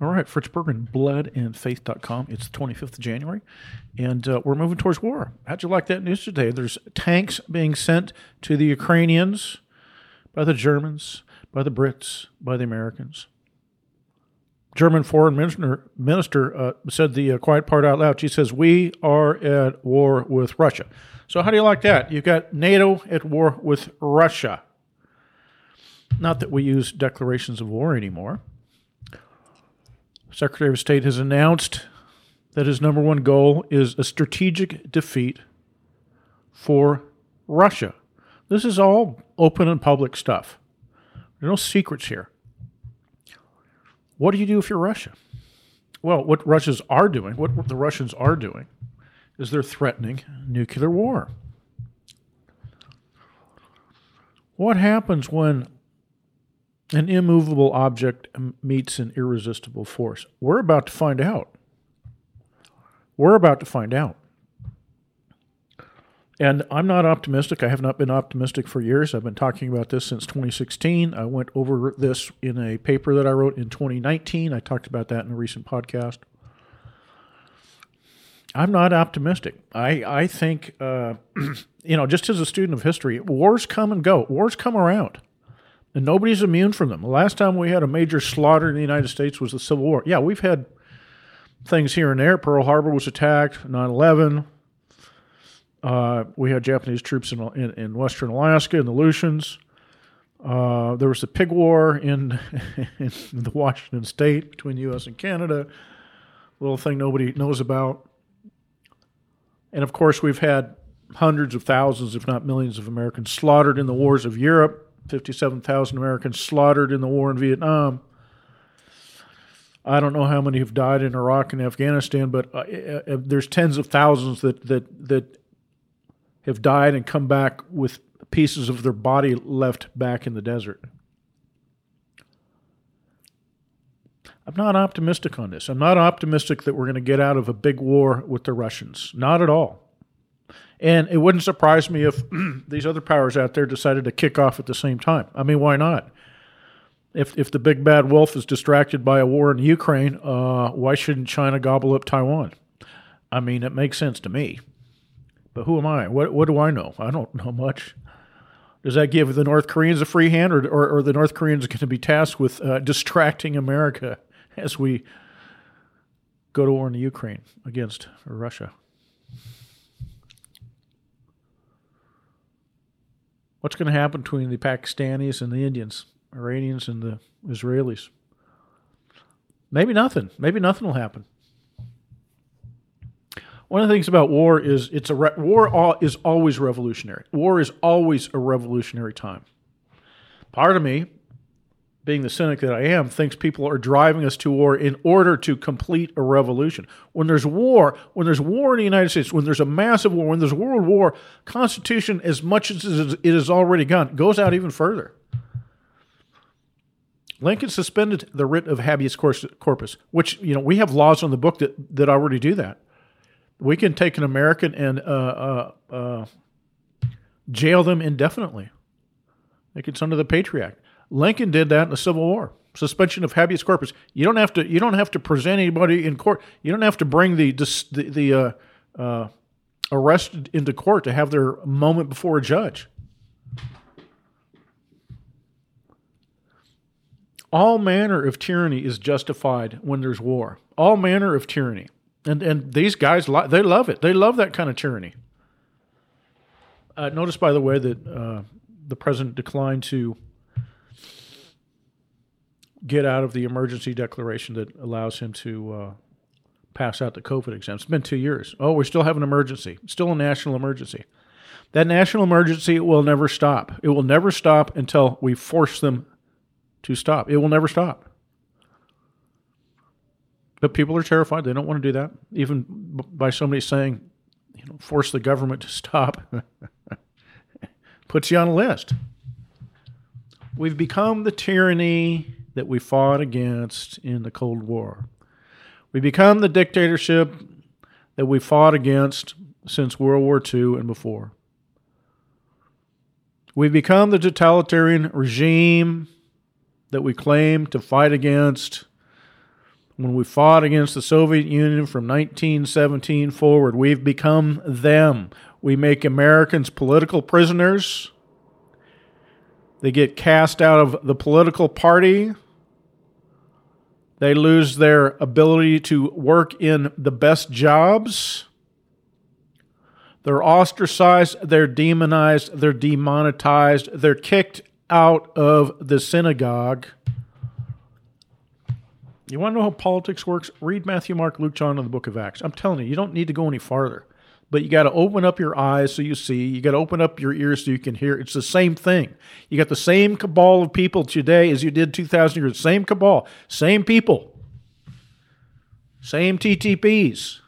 All right, Fritz Berggren, bloodandfaith.com. It's the 25th of January, and uh, we're moving towards war. How'd you like that news today? There's tanks being sent to the Ukrainians by the Germans, by the Brits, by the Americans. German foreign minister, minister uh, said the uh, quiet part out loud. She says, We are at war with Russia. So, how do you like that? You've got NATO at war with Russia. Not that we use declarations of war anymore. Secretary of State has announced that his number one goal is a strategic defeat for Russia. This is all open and public stuff. There are no secrets here. What do you do if you're Russia? Well, what Russians are doing, what the Russians are doing, is they're threatening nuclear war. What happens when an immovable object meets an irresistible force? We're about to find out. We're about to find out. And I'm not optimistic. I have not been optimistic for years. I've been talking about this since 2016. I went over this in a paper that I wrote in 2019. I talked about that in a recent podcast. I'm not optimistic. I, I think, uh, you know, just as a student of history, wars come and go, wars come around, and nobody's immune from them. The last time we had a major slaughter in the United States was the Civil War. Yeah, we've had things here and there. Pearl Harbor was attacked, 9 11. Uh, we had Japanese troops in, in, in, Western Alaska in the Aleutians. Uh, there was the pig war in, in the Washington state between the U.S. and Canada, little thing nobody knows about. And of course, we've had hundreds of thousands, if not millions, of Americans slaughtered in the wars of Europe, 57,000 Americans slaughtered in the war in Vietnam. I don't know how many have died in Iraq and Afghanistan, but uh, uh, there's tens of thousands that, that, that have died and come back with pieces of their body left back in the desert. I'm not optimistic on this. I'm not optimistic that we're going to get out of a big war with the Russians. Not at all. And it wouldn't surprise me if these other powers out there decided to kick off at the same time. I mean, why not? If if the big bad wolf is distracted by a war in Ukraine, uh, why shouldn't China gobble up Taiwan? I mean, it makes sense to me. But who am I? What what do I know? I don't know much. Does that give the North Koreans a free hand, or or, or the North Koreans going to be tasked with uh, distracting America as we go to war in the Ukraine against Russia? What's going to happen between the Pakistanis and the Indians, Iranians and the Israelis? Maybe nothing. Maybe nothing will happen. One of the things about war is it's a re- war is always revolutionary. War is always a revolutionary time. Part of me, being the cynic that I am, thinks people are driving us to war in order to complete a revolution. When there's war, when there's war in the United States, when there's a massive war, when there's a world war, Constitution, as much as it has already gone, goes out even further. Lincoln suspended the writ of habeas corpus, which you know we have laws on the book that that already do that we can take an American and uh, uh, uh, jail them indefinitely. Like it's under the Patriot Act. Lincoln did that in the Civil War. Suspension of habeas corpus. You don't have to. You don't have to present anybody in court. You don't have to bring the the, the uh, uh, arrested into court to have their moment before a judge. All manner of tyranny is justified when there's war. All manner of tyranny. And and these guys they love it. They love that kind of tyranny. Uh, notice, by the way, that uh, the president declined to get out of the emergency declaration that allows him to uh, pass out the COVID exam. It's been two years. Oh, we still have an emergency. Still a national emergency. That national emergency will never stop. It will never stop until we force them to stop. It will never stop. But people are terrified. They don't want to do that, even by somebody saying, you know, force the government to stop. Puts you on a list. We've become the tyranny that we fought against in the Cold War. We become the dictatorship that we fought against since World War II and before. We've become the totalitarian regime that we claim to fight against when we fought against the Soviet Union from 1917 forward. We've become them. We make Americans political prisoners. They get cast out of the political party. They lose their ability to work in the best jobs. They're ostracized, they're demonized, they're demonetized, they're kicked out of the synagogue. You want to know how politics works? Read Matthew, Mark, Luke, John, and the book of Acts. I'm telling you, you don't need to go any farther. But you got to open up your eyes so you see. You got to open up your ears so you can hear. It's the same thing. You got the same cabal of people today as you did 2,000 years. Same cabal, same people, same TTPs.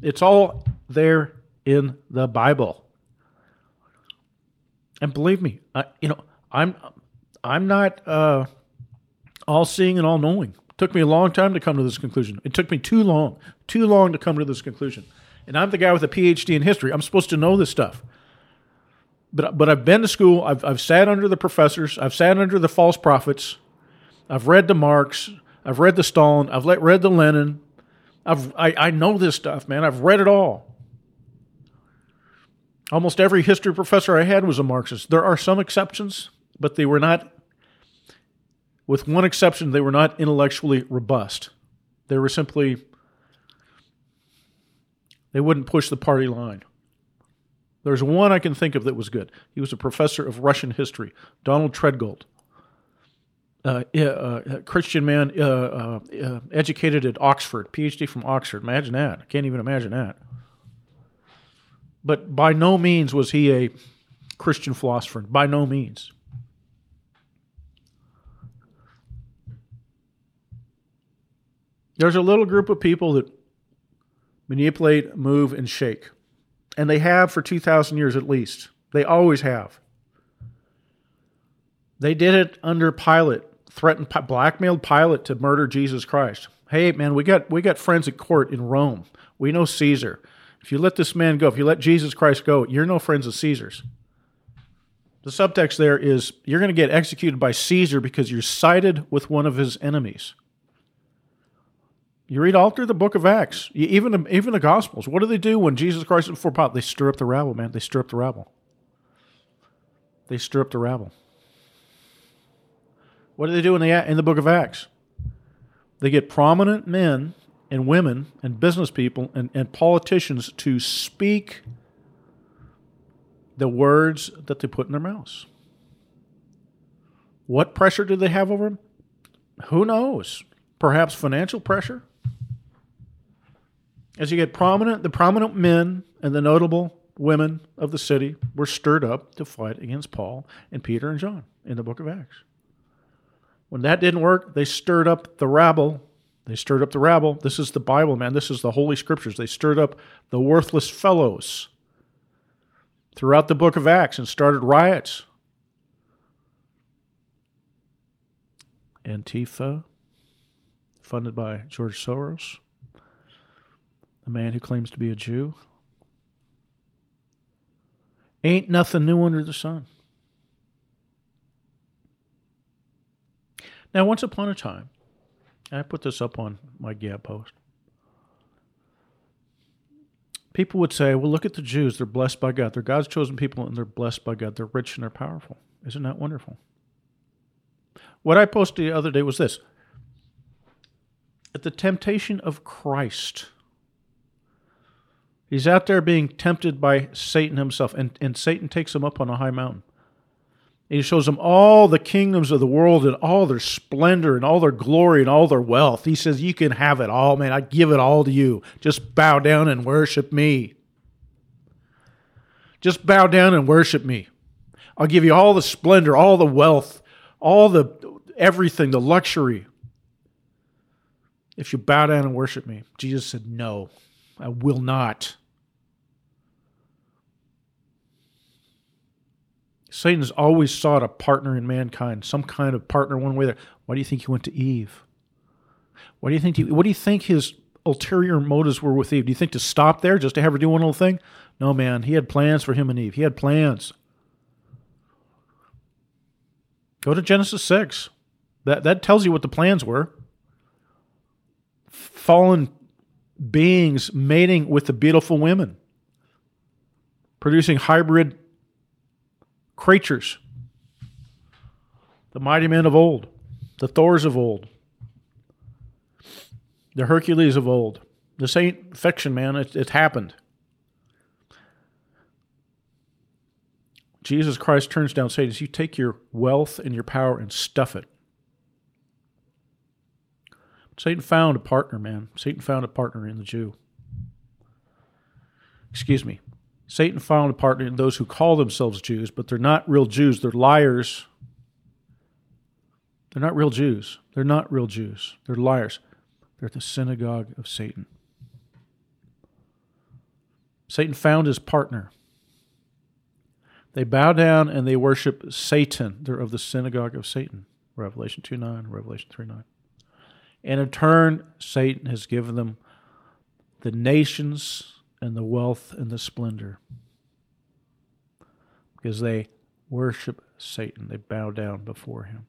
It's all there in the Bible. And believe me, I, you know, I'm I'm not uh, all seeing and all knowing took me a long time to come to this conclusion. It took me too long, too long to come to this conclusion. And I'm the guy with a PhD in history. I'm supposed to know this stuff. But, but I've been to school. I've, I've sat under the professors. I've sat under the false prophets. I've read the Marx. I've read the Stalin. I've let, read the Lenin. I've, I, I know this stuff, man. I've read it all. Almost every history professor I had was a Marxist. There are some exceptions, but they were not with one exception, they were not intellectually robust. They were simply, they wouldn't push the party line. There's one I can think of that was good. He was a professor of Russian history, Donald Treadgold. Uh, uh, Christian man, uh, uh, uh, educated at Oxford, PhD from Oxford. Imagine that. I can't even imagine that. But by no means was he a Christian philosopher. By no means. There's a little group of people that manipulate, move, and shake. And they have for 2,000 years at least. They always have. They did it under Pilate, threatened, blackmailed Pilate to murder Jesus Christ. Hey, man, we got, we got friends at court in Rome. We know Caesar. If you let this man go, if you let Jesus Christ go, you're no friends of Caesar's. The subtext there is you're going to get executed by Caesar because you're sided with one of his enemies. You read all through the book of Acts, even even the Gospels. What do they do when Jesus Christ is before Pilate? They stir up the rabble, man. They stir up the rabble. They stir up the rabble. What do they do in the in the book of Acts? They get prominent men and women and business people and, and politicians to speak the words that they put in their mouths. What pressure do they have over them? Who knows? Perhaps financial pressure? As you get prominent, the prominent men and the notable women of the city were stirred up to fight against Paul and Peter and John in the book of Acts. When that didn't work, they stirred up the rabble. They stirred up the rabble. This is the Bible, man. This is the Holy Scriptures. They stirred up the worthless fellows throughout the book of Acts and started riots. Antifa, funded by George Soros a man who claims to be a Jew. Ain't nothing new under the sun. Now, once upon a time, I put this up on my Gab post. People would say, well, look at the Jews. They're blessed by God. They're God's chosen people and they're blessed by God. They're rich and they're powerful. Isn't that wonderful? What I posted the other day was this At the temptation of Christ, He's out there being tempted by Satan himself, and, and Satan takes him up on a high mountain. And he shows him all the kingdoms of the world and all their splendor and all their glory and all their wealth. He says, You can have it all, man. I give it all to you. Just bow down and worship me. Just bow down and worship me. I'll give you all the splendor, all the wealth, all the everything, the luxury. If you bow down and worship me. Jesus said, No. I will not. Satan has always sought a partner in mankind, some kind of partner one way or the other. Why do you think he went to Eve? What do you think? He, what do you think his ulterior motives were with Eve? Do you think to stop there, just to have her do one little thing? No, man. He had plans for him and Eve. He had plans. Go to Genesis six. That that tells you what the plans were. fallen beings mating with the beautiful women, producing hybrid creatures. The mighty men of old, the Thors of old, the Hercules of old. This ain't fiction, man. It, it happened. Jesus Christ turns down Satan. You take your wealth and your power and stuff it. Satan found a partner, man. Satan found a partner in the Jew. Excuse me. Satan found a partner in those who call themselves Jews, but they're not real Jews. They're liars. They're not real Jews. They're not real Jews. They're liars. They're the synagogue of Satan. Satan found his partner. They bow down and they worship Satan. They're of the synagogue of Satan. Revelation 2 9, Revelation 3 9. And in turn, Satan has given them the nations and the wealth and the splendor because they worship Satan. They bow down before him.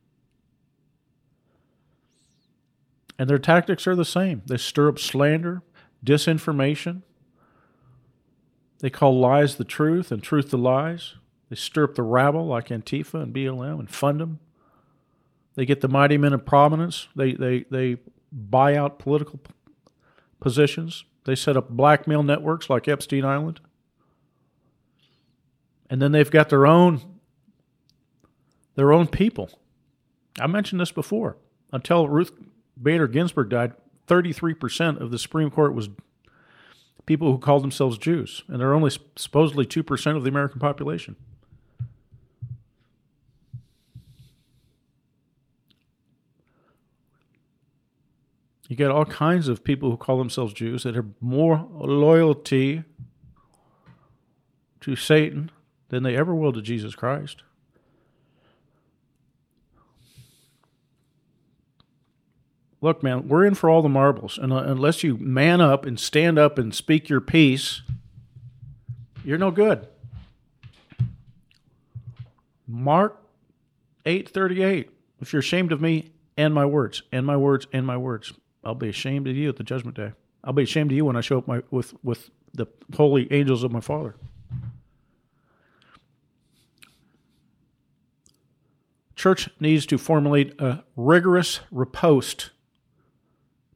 And their tactics are the same they stir up slander, disinformation. They call lies the truth and truth the lies. They stir up the rabble like Antifa and BLM and fund them. They get the mighty men of prominence. They, they, they buy out political positions. They set up blackmail networks like Epstein Island. And then they've got their own their own people. I mentioned this before. Until Ruth Bader Ginsburg died, 33% of the Supreme Court was people who called themselves Jews, and they're only supposedly 2% of the American population. You get all kinds of people who call themselves Jews that have more loyalty to Satan than they ever will to Jesus Christ. Look, man, we're in for all the marbles. And uh, unless you man up and stand up and speak your piece, you're no good. Mark 8:38. If you're ashamed of me and my words, and my words, and my words, I'll be ashamed of you at the judgment day. I'll be ashamed of you when I show up my, with, with the holy angels of my Father. Church needs to formulate a rigorous riposte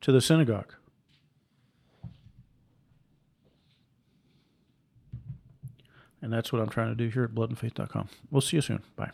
to the synagogue. And that's what I'm trying to do here at bloodandfaith.com. We'll see you soon. Bye.